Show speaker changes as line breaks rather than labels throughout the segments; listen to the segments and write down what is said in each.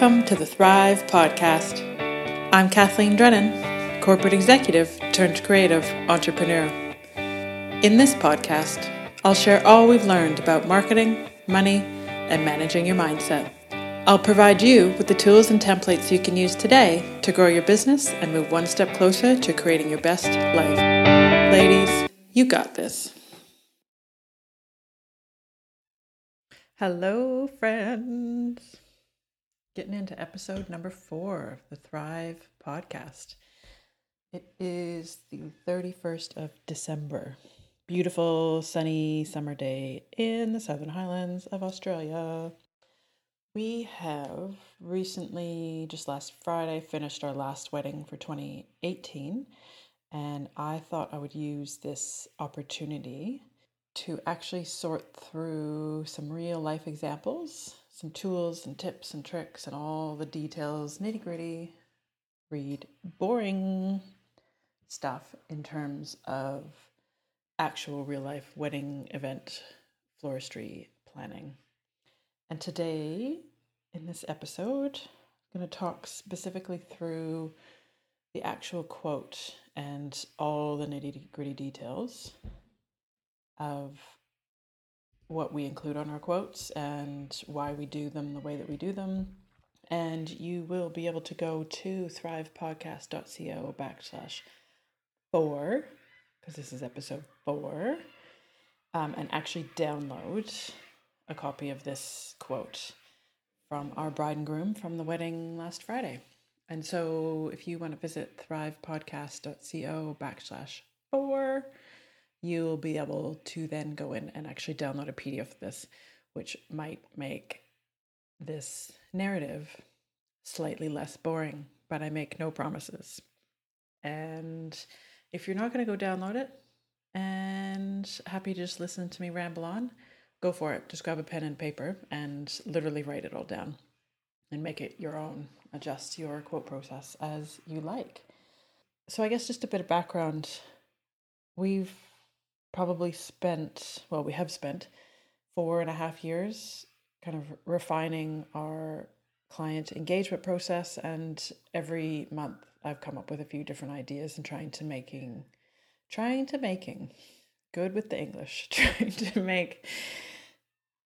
Welcome to the Thrive Podcast. I'm Kathleen Drennan, corporate executive turned creative entrepreneur. In this podcast, I'll share all we've learned about marketing, money, and managing your mindset. I'll provide you with the tools and templates you can use today to grow your business and move one step closer to creating your best life. Ladies, you got this. Hello, friends getting into episode number four of the Thrive podcast. It is the 31st of December. Beautiful, sunny summer day in the Southern Highlands of Australia. We have recently, just last Friday, finished our last wedding for 2018, and I thought I would use this opportunity to actually sort through some real life examples some tools and tips and tricks and all the details, nitty gritty, read boring stuff in terms of actual real life wedding event floristry planning. And today, in this episode, I'm going to talk specifically through the actual quote and all the nitty gritty details of what we include on our quotes and why we do them the way that we do them. And you will be able to go to thrivepodcast.co backslash four, because this is episode four, um, and actually download a copy of this quote from our bride and groom from the wedding last Friday. And so if you want to visit thrivepodcast.co backslash four, you'll be able to then go in and actually download a PDF of this, which might make this narrative slightly less boring, but I make no promises. And if you're not going to go download it and happy to just listen to me ramble on, go for it. Just grab a pen and paper and literally write it all down and make it your own. Adjust your quote process as you like. So, I guess just a bit of background. We've probably spent, well, we have spent four and a half years kind of refining our client engagement process. And every month I've come up with a few different ideas and trying to making, trying to making, good with the English, trying to make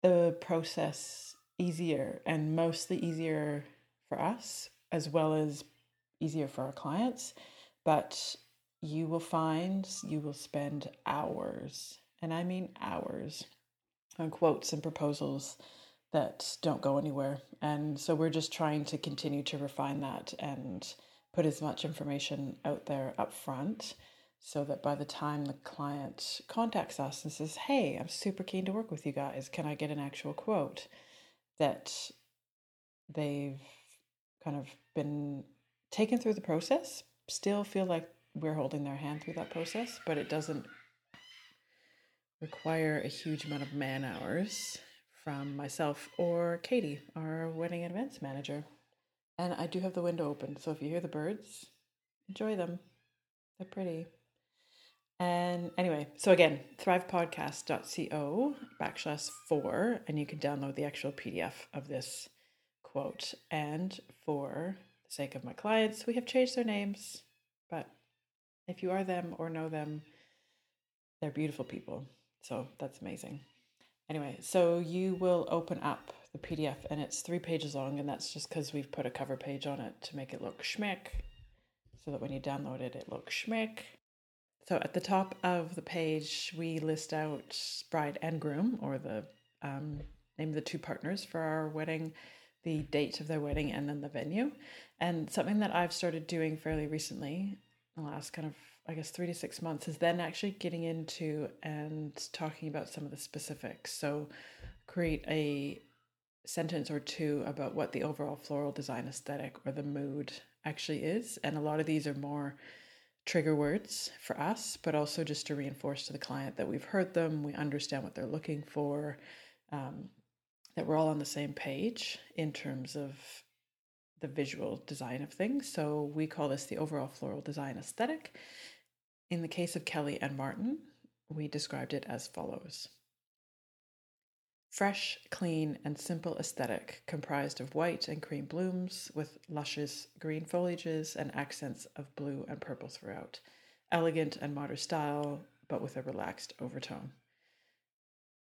the process easier and mostly easier for us as well as easier for our clients. But you will find you will spend hours, and I mean hours, on quotes and proposals that don't go anywhere. And so we're just trying to continue to refine that and put as much information out there up front so that by the time the client contacts us and says, Hey, I'm super keen to work with you guys, can I get an actual quote? That they've kind of been taken through the process, still feel like we're holding their hand through that process, but it doesn't require a huge amount of man hours from myself or Katie, our wedding events manager. And I do have the window open, so if you hear the birds, enjoy them. They're pretty. And anyway, so again, thrivepodcast.co backslash four, and you can download the actual PDF of this quote. And for the sake of my clients, we have changed their names, if you are them or know them, they're beautiful people. So that's amazing. Anyway, so you will open up the PDF and it's three pages long, and that's just because we've put a cover page on it to make it look schmick so that when you download it, it looks schmick. So at the top of the page, we list out bride and groom, or the um, name of the two partners for our wedding, the date of their wedding, and then the venue. And something that I've started doing fairly recently the last kind of I guess three to six months is then actually getting into and talking about some of the specifics. So create a sentence or two about what the overall floral design aesthetic or the mood actually is. And a lot of these are more trigger words for us, but also just to reinforce to the client that we've heard them, we understand what they're looking for, um, that we're all on the same page in terms of the visual design of things. So we call this the overall floral design aesthetic. In the case of Kelly and Martin, we described it as follows Fresh, clean, and simple aesthetic comprised of white and cream blooms with luscious green foliages and accents of blue and purple throughout. Elegant and modern style, but with a relaxed overtone.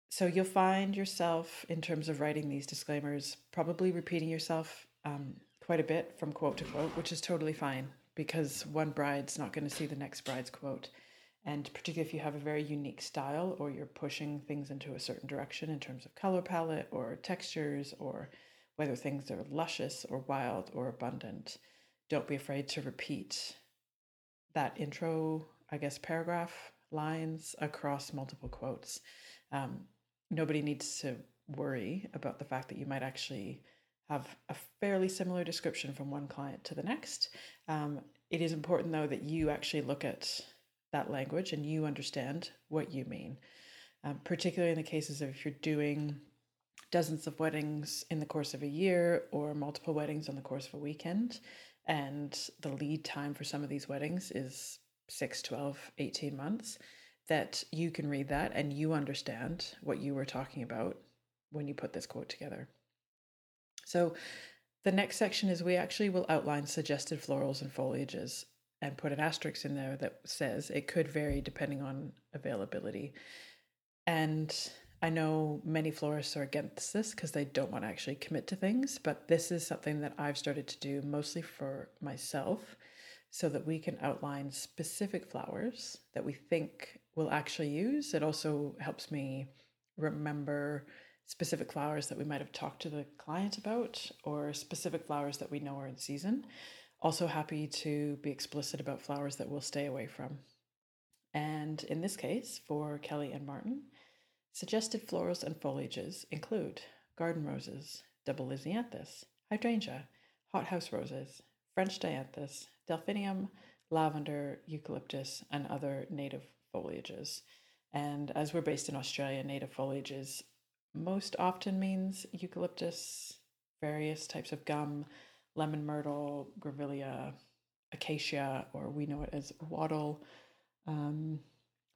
So you'll find yourself, in terms of writing these disclaimers, probably repeating yourself um, quite a bit from quote to quote, which is totally fine because one bride's not going to see the next bride's quote. And particularly if you have a very unique style or you're pushing things into a certain direction in terms of color palette or textures or whether things are luscious or wild or abundant, don't be afraid to repeat that intro, I guess, paragraph lines across multiple quotes. Um, nobody needs to worry about the fact that you might actually have a fairly similar description from one client to the next. Um, it is important, though, that you actually look at that language and you understand what you mean. Um, particularly in the cases of if you're doing dozens of weddings in the course of a year or multiple weddings on the course of a weekend, and the lead time for some of these weddings is 6, 12, 18 months, that you can read that and you understand what you were talking about when you put this quote together. So, the next section is we actually will outline suggested florals and foliages and put an asterisk in there that says it could vary depending on availability. And I know many florists are against this because they don't want to actually commit to things, but this is something that I've started to do mostly for myself so that we can outline specific flowers that we think we'll actually use. It also helps me remember specific flowers that we might have talked to the client about or specific flowers that we know are in season. Also, happy to be explicit about flowers that we'll stay away from. And in this case, for Kelly and Martin, suggested florals and foliages include garden roses, double lisianthus, hydrangea, hothouse roses, French dianthus, delphinium, lavender, eucalyptus, and other native foliages. And as we're based in Australia, native foliages most often means eucalyptus, various types of gum, lemon myrtle, grevillea, acacia, or we know it as wattle, um,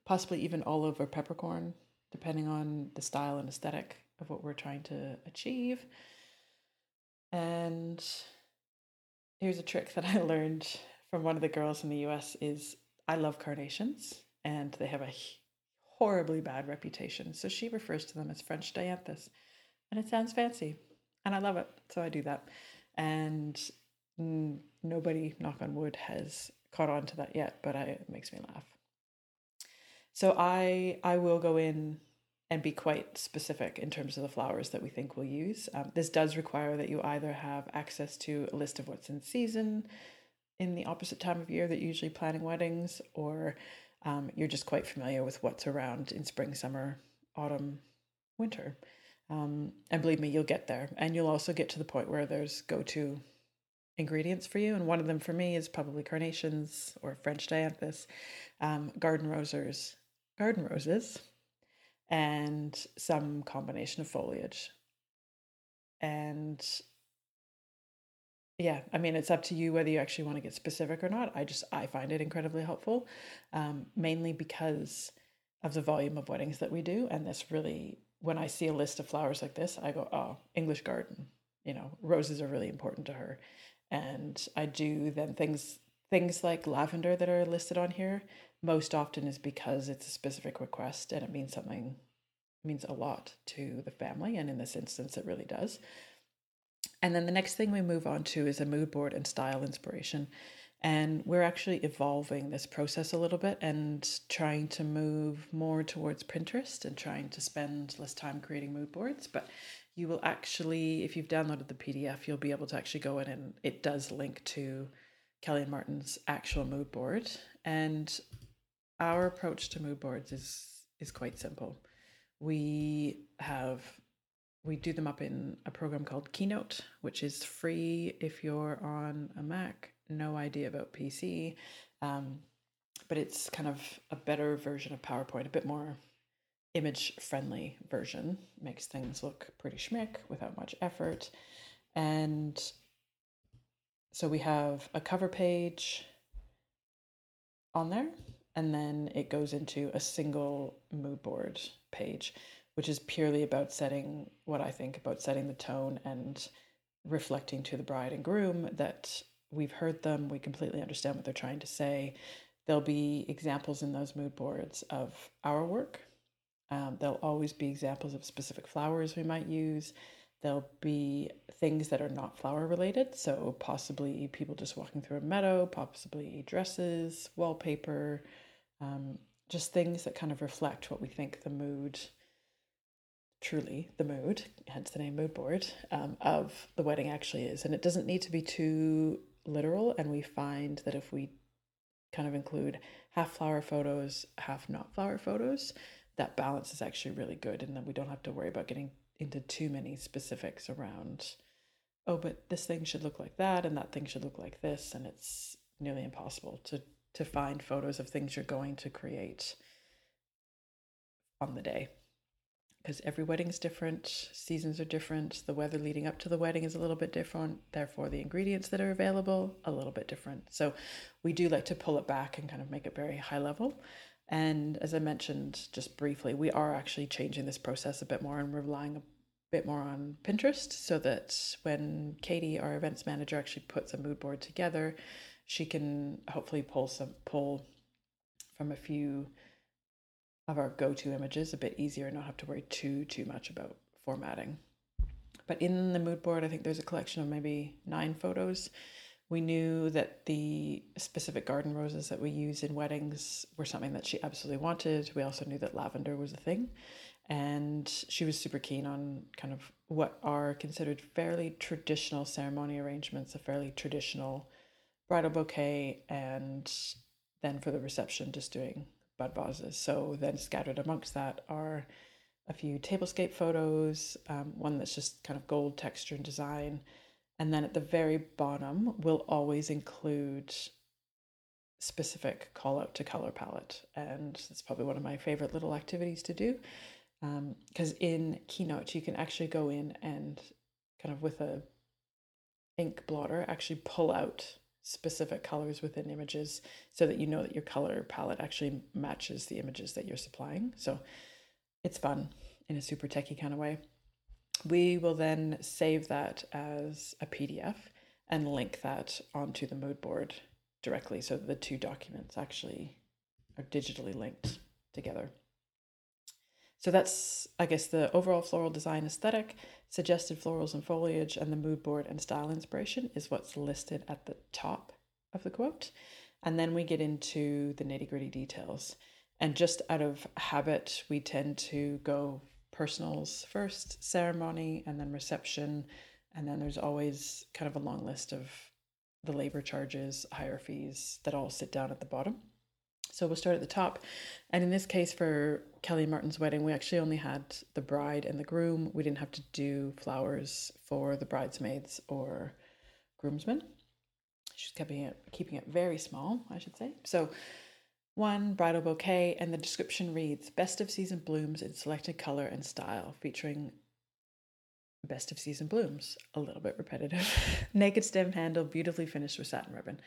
possibly even olive or peppercorn, depending on the style and aesthetic of what we're trying to achieve. And here's a trick that I learned from one of the girls in the US is I love carnations and they have a horribly bad reputation. So she refers to them as French dianthus and it sounds fancy and I love it. So I do that and nobody, knock on wood, has caught on to that yet, but I, it makes me laugh. So I I will go in and be quite specific in terms of the flowers that we think we'll use. Um, this does require that you either have access to a list of what's in season in the opposite time of year that usually planning weddings, or um, you're just quite familiar with what's around in spring, summer, autumn, winter. Um, and believe me, you'll get there. And you'll also get to the point where there's go to ingredients for you. And one of them for me is probably carnations or French dianthus, um, garden roses, garden roses, and some combination of foliage. And yeah, I mean, it's up to you whether you actually want to get specific or not. I just, I find it incredibly helpful, um, mainly because of the volume of weddings that we do. And this really when I see a list of flowers like this, I go, oh, English garden. You know, roses are really important to her. And I do then things things like lavender that are listed on here most often is because it's a specific request and it means something means a lot to the family and in this instance it really does. And then the next thing we move on to is a mood board and style inspiration. And we're actually evolving this process a little bit and trying to move more towards Pinterest and trying to spend less time creating mood boards. But you will actually, if you've downloaded the PDF, you'll be able to actually go in and it does link to Kelly and Martin's actual mood board. And our approach to mood boards is is quite simple. We have we do them up in a program called Keynote, which is free if you're on a Mac no idea about PC, um, but it's kind of a better version of PowerPoint, a bit more image friendly version. Makes things look pretty schmick without much effort. And so we have a cover page on there, and then it goes into a single mood board page, which is purely about setting what I think about setting the tone and reflecting to the bride and groom that we've heard them, we completely understand what they're trying to say. There'll be examples in those mood boards of our work. Um, there'll always be examples of specific flowers we might use. There'll be things that are not flower related, so possibly people just walking through a meadow, possibly dresses, wallpaper, um, just things that kind of reflect what we think the mood, truly the mood, hence the name mood board, um, of the wedding actually is. And it doesn't need to be too literal. And we find that if we kind of include half flower photos, half not flower photos, that balance is actually really good. And then we don't have to worry about getting into too many specifics around, oh, but this thing should look like that and that thing should look like this. And it's nearly impossible to to find photos of things you're going to create on the day because every wedding is different, seasons are different, the weather leading up to the wedding is a little bit different, therefore, the ingredients that are available a little bit different. So, we do like to pull it back and kind of make it very high level. And as I mentioned just briefly, we are actually changing this process a bit more and relying a bit more on Pinterest so that when Katie, our events manager, actually puts a mood board together, she can hopefully pull some pull from a few of our go-to images a bit easier and not have to worry too too much about formatting. But in the mood board, I think there's a collection of maybe nine photos we knew that the specific garden roses that we use in weddings were something that she absolutely wanted. We also knew that lavender was a thing. And she was super keen on kind of what are considered fairly traditional ceremony arrangements, a fairly traditional bridal bouquet, and then for the reception, just doing bud vases. So then scattered amongst that are a few tablescape photos, um, one that's just kind of gold texture and design and then at the very bottom, we'll always include specific call out to color palette. And it's probably one of my favorite little activities to do. Because um, in Keynote, you can actually go in and kind of with a ink blotter actually pull out specific colors within images so that you know that your color palette actually matches the images that you're supplying. So it's fun in a super techie kind of way. We will then save that as a PDF and link that onto the mood board directly so the two documents actually are digitally linked together. So that's, I guess, the overall floral design aesthetic, suggested florals and foliage, and the mood board and style inspiration is what's listed at the top of the quote. And then we get into the nitty gritty details. And just out of habit, we tend to go personals first, ceremony, and then reception. And then there's always kind of a long list of the labor charges, hire fees that all sit down at the bottom. So we'll start at the top. And in this case, for Kelly Martin's wedding, we actually only had the bride and the groom. We didn't have to do flowers for the bridesmaids or groomsmen. She's keeping it keeping it very small, I should say. So one bridal bouquet, and the description reads Best of season blooms in selected color and style, featuring best of season blooms. A little bit repetitive. Naked stem handle, beautifully finished with satin ribbon.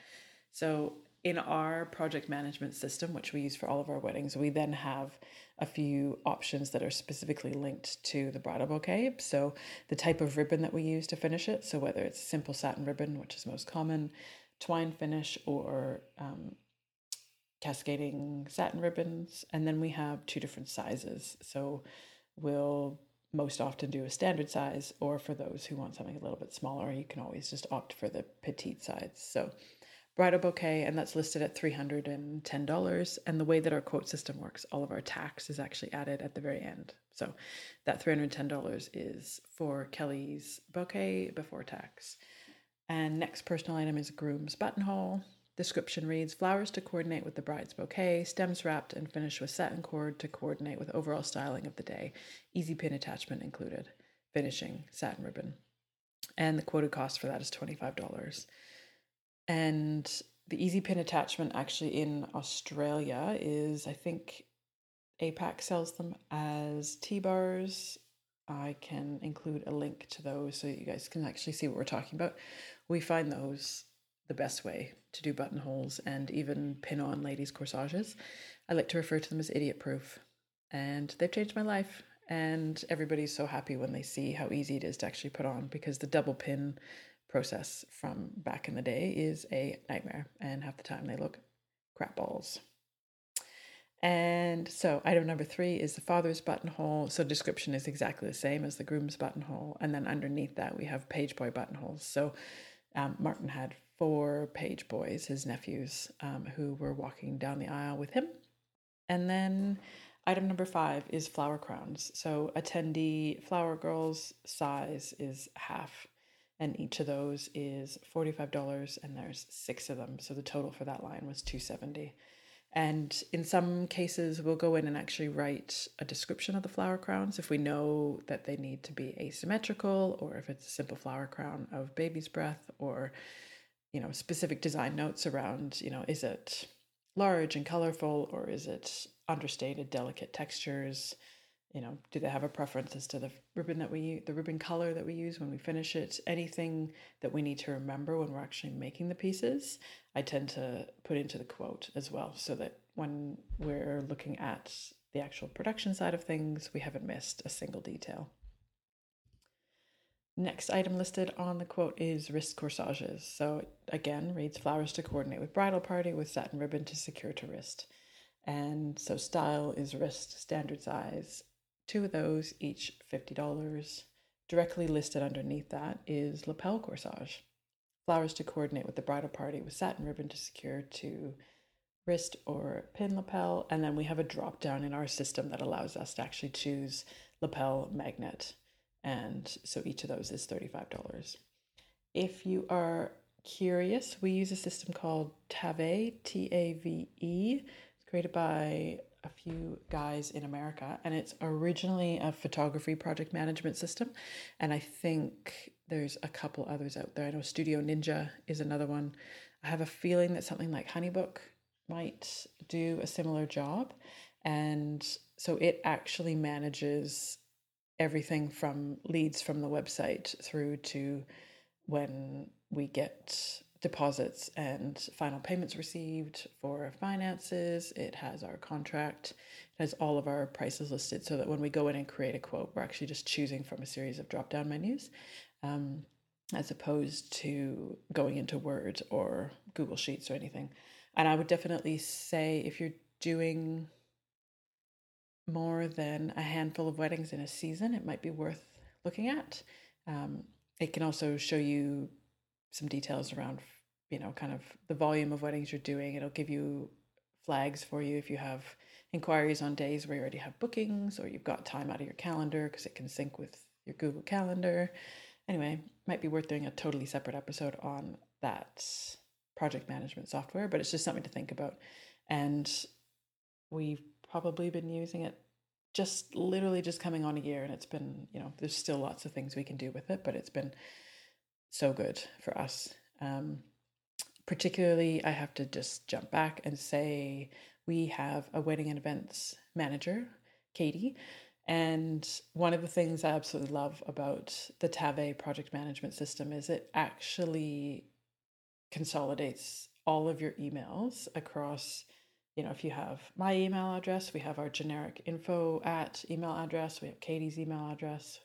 So, in our project management system, which we use for all of our weddings, we then have a few options that are specifically linked to the bridal bouquet. So, the type of ribbon that we use to finish it. So, whether it's simple satin ribbon, which is most common, twine finish, or um, cascading satin ribbons. And then we have two different sizes. So we'll most often do a standard size, or for those who want something a little bit smaller, you can always just opt for the petite size. So bridal bouquet, and that's listed at $310. And the way that our quote system works, all of our tax is actually added at the very end. So that $310 is for Kelly's bouquet before tax. And next personal item is groom's buttonhole. Description reads Flowers to coordinate with the bride's bouquet, stems wrapped and finished with satin cord to coordinate with overall styling of the day. Easy pin attachment included. Finishing satin ribbon. And the quoted cost for that is $25. And the easy pin attachment actually in Australia is, I think, APAC sells them as T bars. I can include a link to those so you guys can actually see what we're talking about. We find those the best way to do buttonholes and even pin on ladies' corsages. I like to refer to them as idiot proof. And they've changed my life. and everybody's so happy when they see how easy it is to actually put on because the double pin process from back in the day is a nightmare, and half the time they look crap balls. And so, item number three is the father's buttonhole. So, description is exactly the same as the groom's buttonhole. And then underneath that, we have page boy buttonholes. So, um, Martin had four page boys, his nephews, um, who were walking down the aisle with him. And then item number five is flower crowns. So, attendee flower girls size is half and each of those is $45 and there's six of them so the total for that line was 270 and in some cases, we'll go in and actually write a description of the flower crowns if we know that they need to be asymmetrical or if it's a simple flower crown of baby's breath or, you know, specific design notes around, you know, is it large and colorful or is it understated, delicate textures? You know, do they have a preference as to the ribbon that we the ribbon color that we use when we finish it? Anything that we need to remember when we're actually making the pieces, I tend to put into the quote as well, so that when we're looking at the actual production side of things, we haven't missed a single detail. Next item listed on the quote is wrist corsages. So again, reads flowers to coordinate with bridal party with satin ribbon to secure to wrist. And so style is wrist standard size Two of those, each $50. Directly listed underneath that is lapel corsage. Flowers to coordinate with the bridal party with satin ribbon to secure to wrist or pin lapel. And then we have a drop down in our system that allows us to actually choose lapel magnet. And so each of those is $35. If you are curious, we use a system called Tave, T A V E. It's created by a few guys in America, and it's originally a photography project management system. And I think there's a couple others out there. I know Studio Ninja is another one. I have a feeling that something like Honeybook might do a similar job. And so it actually manages everything from leads from the website through to when we get deposits and final payments received for finances. It has our contract, it has all of our prices listed so that when we go in and create a quote, we're actually just choosing from a series of drop down menus um, as opposed to going into Word or Google Sheets or anything. And I would definitely say if you're doing more than a handful of weddings in a season, it might be worth looking at. Um, it can also show you some details around you know, kind of the volume of weddings you're doing. It'll give you flags for you if you have inquiries on days where you already have bookings or you've got time out of your calendar because it can sync with your Google Calendar. Anyway, might be worth doing a totally separate episode on that project management software, but it's just something to think about. And we've probably been using it just literally just coming on a year and it's been, you know, there's still lots of things we can do with it, but it's been so good for us. Um, particularly, I have to just jump back and say we have a wedding and events manager, Katie. And one of the things I absolutely love about the Tave project management system is it actually consolidates all of your emails across, you know, if you have my email address, we have our generic info at email address, we have Katie's email address.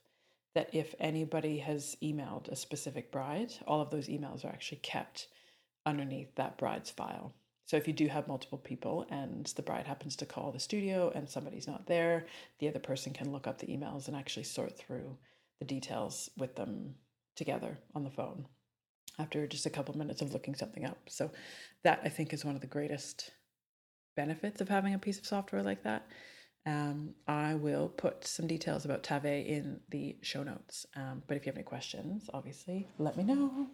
That if anybody has emailed a specific bride, all of those emails are actually kept underneath that bride's file. So if you do have multiple people and the bride happens to call the studio and somebody's not there, the other person can look up the emails and actually sort through the details with them together on the phone after just a couple minutes of looking something up. So that I think is one of the greatest benefits of having a piece of software like that. Um, I will put some details about Tave in the show notes. Um, but if you have any questions, obviously, let me know.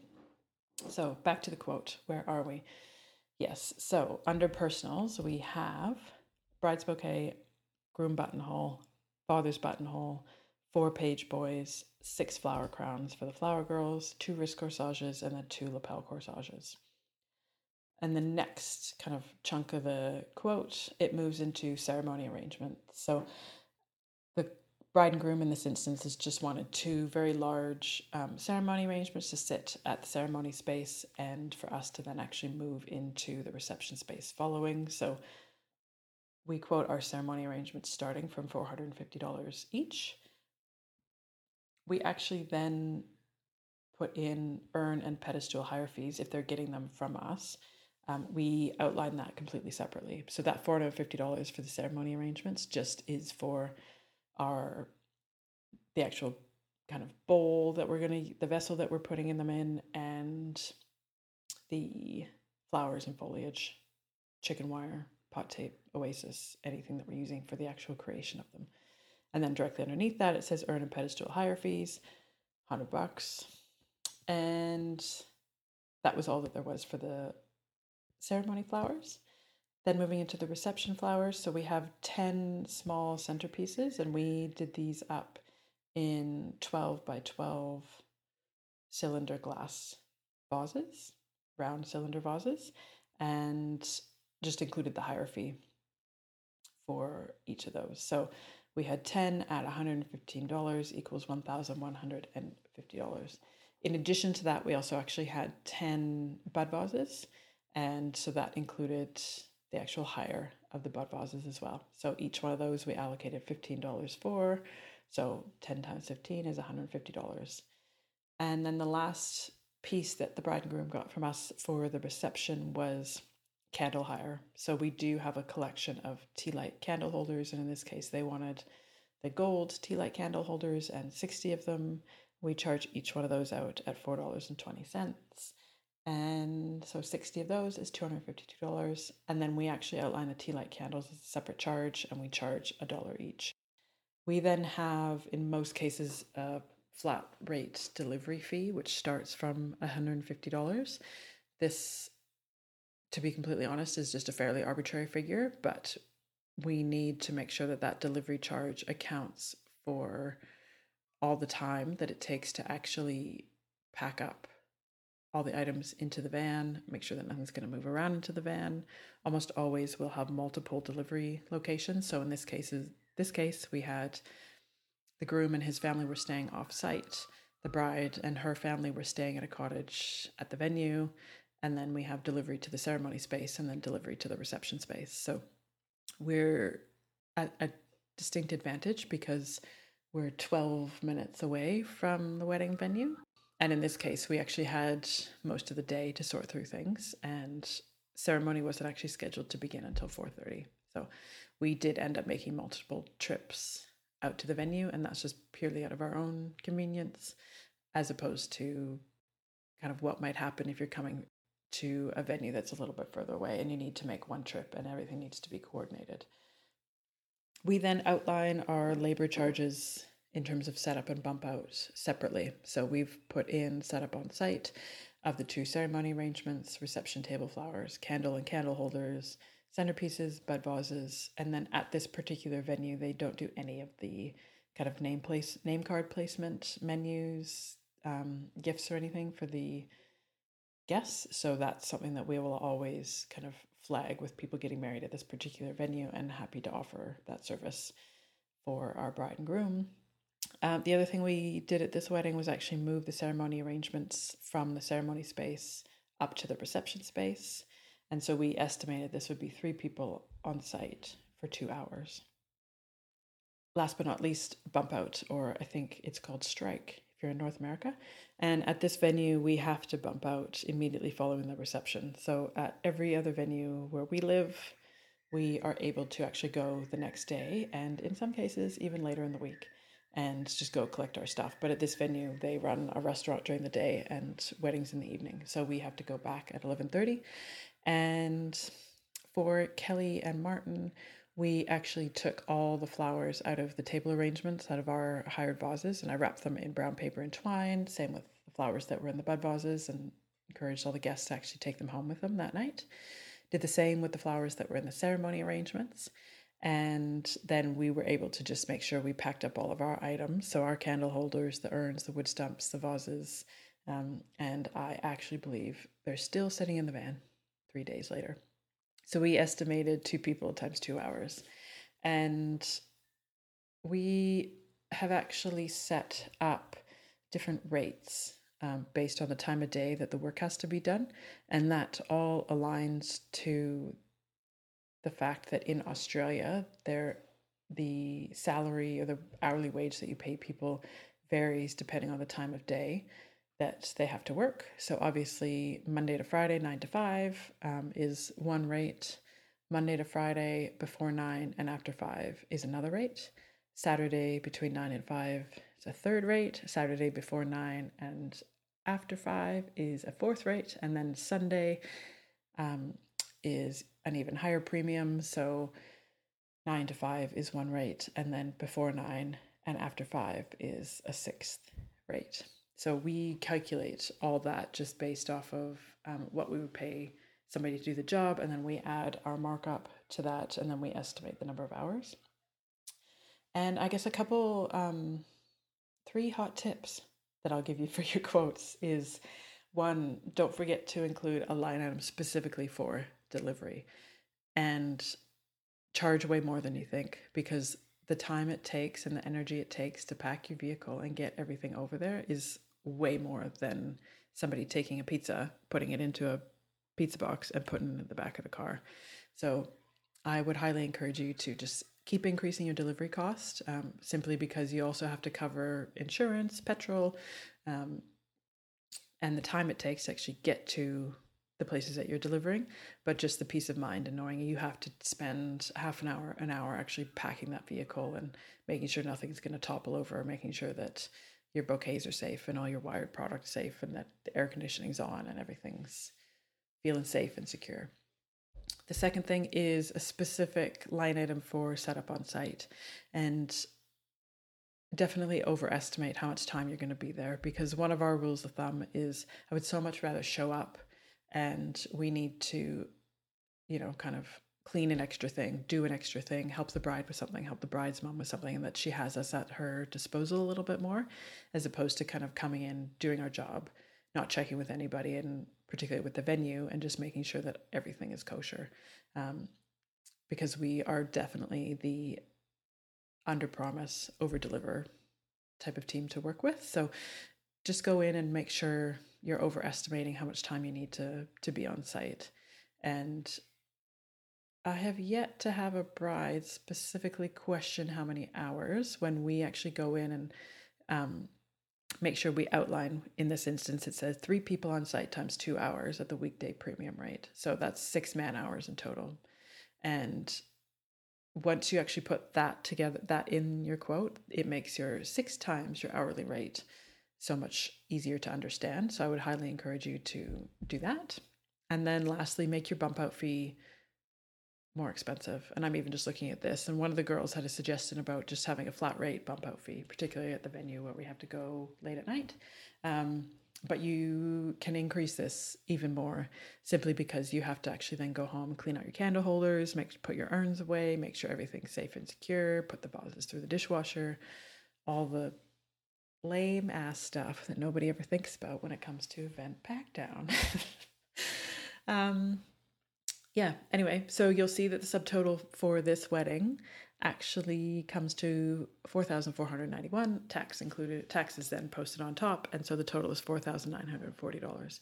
So back to the quote. Where are we? Yes. So under personals, we have bride's bouquet, groom buttonhole, father's buttonhole, four page boys, six flower crowns for the flower girls, two wrist corsages, and then two lapel corsages. And the next kind of chunk of the quote, it moves into ceremony arrangement. So the bride and groom in this instance has just wanted two very large um, ceremony arrangements to sit at the ceremony space and for us to then actually move into the reception space following. So we quote our ceremony arrangements starting from $450 each. We actually then put in urn and pedestal hire fees if they're getting them from us. Um, we outline that completely separately. So that $450 for the ceremony arrangements just is for our the actual kind of bowl that we're going to the vessel that we're putting in them in and the flowers and foliage, chicken wire, pot tape, oasis, anything that we're using for the actual creation of them. And then directly underneath that, it says urn and pedestal hire fees, 100 bucks. And that was all that there was for the ceremony flowers. Then moving into the reception flowers. So we have 10 small centerpieces, and we did these up in 12 by 12 cylinder glass vases, round cylinder vases, and just included the fee for each of those. So we had 10 at $115 equals $1,150. In addition to that, we also actually had 10 bud vases. And so that included the actual hire of the bud vases as well. So each one of those we allocated $15 for. So 10 times 15 is $150. And then the last piece that the bride and groom got from us for the reception was candle hire. So we do have a collection of tea light candle holders, and in this case, they wanted the gold tea light candle holders and 60 of them. We charge each one of those out at $4.20. And so 60 of those is $252. And then we actually outline the tea light candles as a separate charge, and we charge a dollar each. We then have, in most cases, a flat rate delivery fee, which starts from $150. This, to be completely honest, is just a fairly arbitrary figure, but we need to make sure that that delivery charge accounts for all the time that it takes to actually pack up all the items into the van, make sure that nothing's going to move around into the van. Almost always we'll have multiple delivery locations. So in this case, this case, we had the groom and his family were staying off site. The bride and her family were staying at a cottage at the venue. And then we have delivery to the ceremony space and then delivery to the reception space. So we're at a distinct advantage because we're 12 minutes away from the wedding venue. And in this case, we actually had most of the day to sort through things and ceremony wasn't actually scheduled to begin until 4:30. So we did end up making multiple trips out to the venue, and that's just purely out of our own convenience, as opposed to kind of what might happen if you're coming to a venue that's a little bit further away and you need to make one trip and everything needs to be coordinated. We then outline our labor charges in terms of setup and bump out separately. So we've put in setup on site of the two ceremony arrangements, reception table flowers, candle and candle holders, centerpieces, bud vases, and then at this particular venue, they don't do any of the kind of name place, name card placement, menus, um, gifts, or anything for the guests. So that's something that we will always kind of flag with people getting married at this particular venue, and happy to offer that service for our bride and groom. Um, the other thing we did at this wedding was actually move the ceremony arrangements from the ceremony space up to the reception space. And so we estimated this would be three people on site for two hours. Last but not least, bump out, or I think it's called strike if you're in North America. And at this venue, we have to bump out immediately following the reception. So at every other venue where we live, we are able to actually go the next day, and in some cases, even later in the week, and just go collect our stuff. But at this venue, they run a restaurant during the day and weddings in the evening. So we have to go back at 11:30 and for Kelly and Martin, we actually took all the flowers out of the table arrangements out of our hired vases and I wrapped them in brown paper and twine. Same with the flowers that were in the bud vases and encouraged all the guests to actually take them home with them that night. Did the same with the flowers that were in the ceremony arrangements. And then we were able to just make sure we packed up all of our items. So, our candle holders, the urns, the wood stumps, the vases. Um, and I actually believe they're still sitting in the van three days later. So we estimated two people times two hours. And we have actually set up different rates um, based on the time of day that the work has to be done. And that all aligns to the fact that in Australia, there the salary or the hourly wage that you pay people varies depending on the time of day that they have to work. So obviously, Monday to Friday, nine to five, um, is one rate. Monday to Friday before nine and after five is another rate. Saturday between nine and five is a third rate. Saturday before nine and after five is a fourth rate. And then Sunday um, is an even higher premium. So nine to five is one rate. And then before nine and after five is a sixth rate. So we calculate all that just based off of um, what we would pay somebody to do the job, and then we add our markup to that, and then we estimate the number of hours. And I guess a couple, um, three hot tips that I'll give you for your quotes is one, don't forget to include a line item specifically for delivery and charge way more than you think because the time it takes and the energy it takes to pack your vehicle and get everything over there is way more than somebody taking a pizza, putting it into a pizza box, and putting it in the back of the car. So I would highly encourage you to just keep increasing your delivery cost um, simply because you also have to cover insurance, petrol, um, and the time it takes to actually get to the places that you're delivering, but just the peace of mind and knowing you have to spend half an hour, an hour actually packing that vehicle and making sure nothing's going to topple over, making sure that your bouquets are safe and all your wired products safe and that the air conditioning's on and everything's feeling safe and secure. The second thing is a specific line item for setup on site and definitely overestimate how much time you're going to be there because one of our rules of thumb is I would so much rather show up and we need to you know kind of clean an extra thing, do an extra thing, help the bride with something, help the bride's mom with something, and that she has us at her disposal a little bit more, as opposed to kind of coming in, doing our job, not checking with anybody, and particularly with the venue, and just making sure that everything is kosher. Um, because we are definitely the under promise, over deliver type of team to work with. So just go in and make sure you're overestimating how much time you need to to be on site and I have yet to have a bride specifically question how many hours when we actually go in and um, make sure we outline. In this instance, it says three people on site times two hours at the weekday premium rate. So that's six man hours in total. And once you actually put that together, that in your quote, it makes your six times your hourly rate so much easier to understand. So I would highly encourage you to do that. And then lastly, make your bump out fee more expensive. And I'm even just looking at this. And one of the girls had a suggestion about just having a flat rate bump out fee, particularly at the venue where we have to go late at night. Um, but you can increase this even more simply because you have to actually then go home, clean out your candle holders, make put your urns away, make sure everything's safe and secure, put the vases through the dishwasher, all the lame ass stuff that nobody ever thinks about when it comes to event pack down. um, yeah, anyway, so you'll see that the subtotal for this wedding actually comes to 4491 tax included taxes then posted on top and so the total is $4940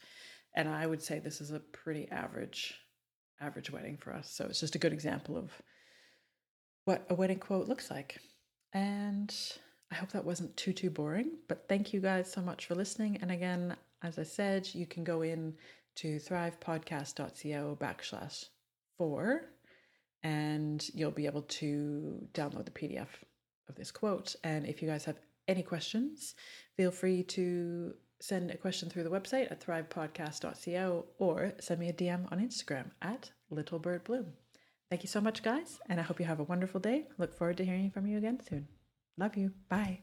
and i would say this is a pretty average average wedding for us. So it's just a good example of what a wedding quote looks like. And i hope that wasn't too too boring but thank you guys so much for listening and again as i said you can go in to thrivepodcast.co backslash four, and you'll be able to download the PDF of this quote. And if you guys have any questions, feel free to send a question through the website at thrivepodcast.co or send me a DM on Instagram at littlebirdbloom. Thank you so much, guys, and I hope you have a wonderful day. Look forward to hearing from you again soon. Love you. Bye.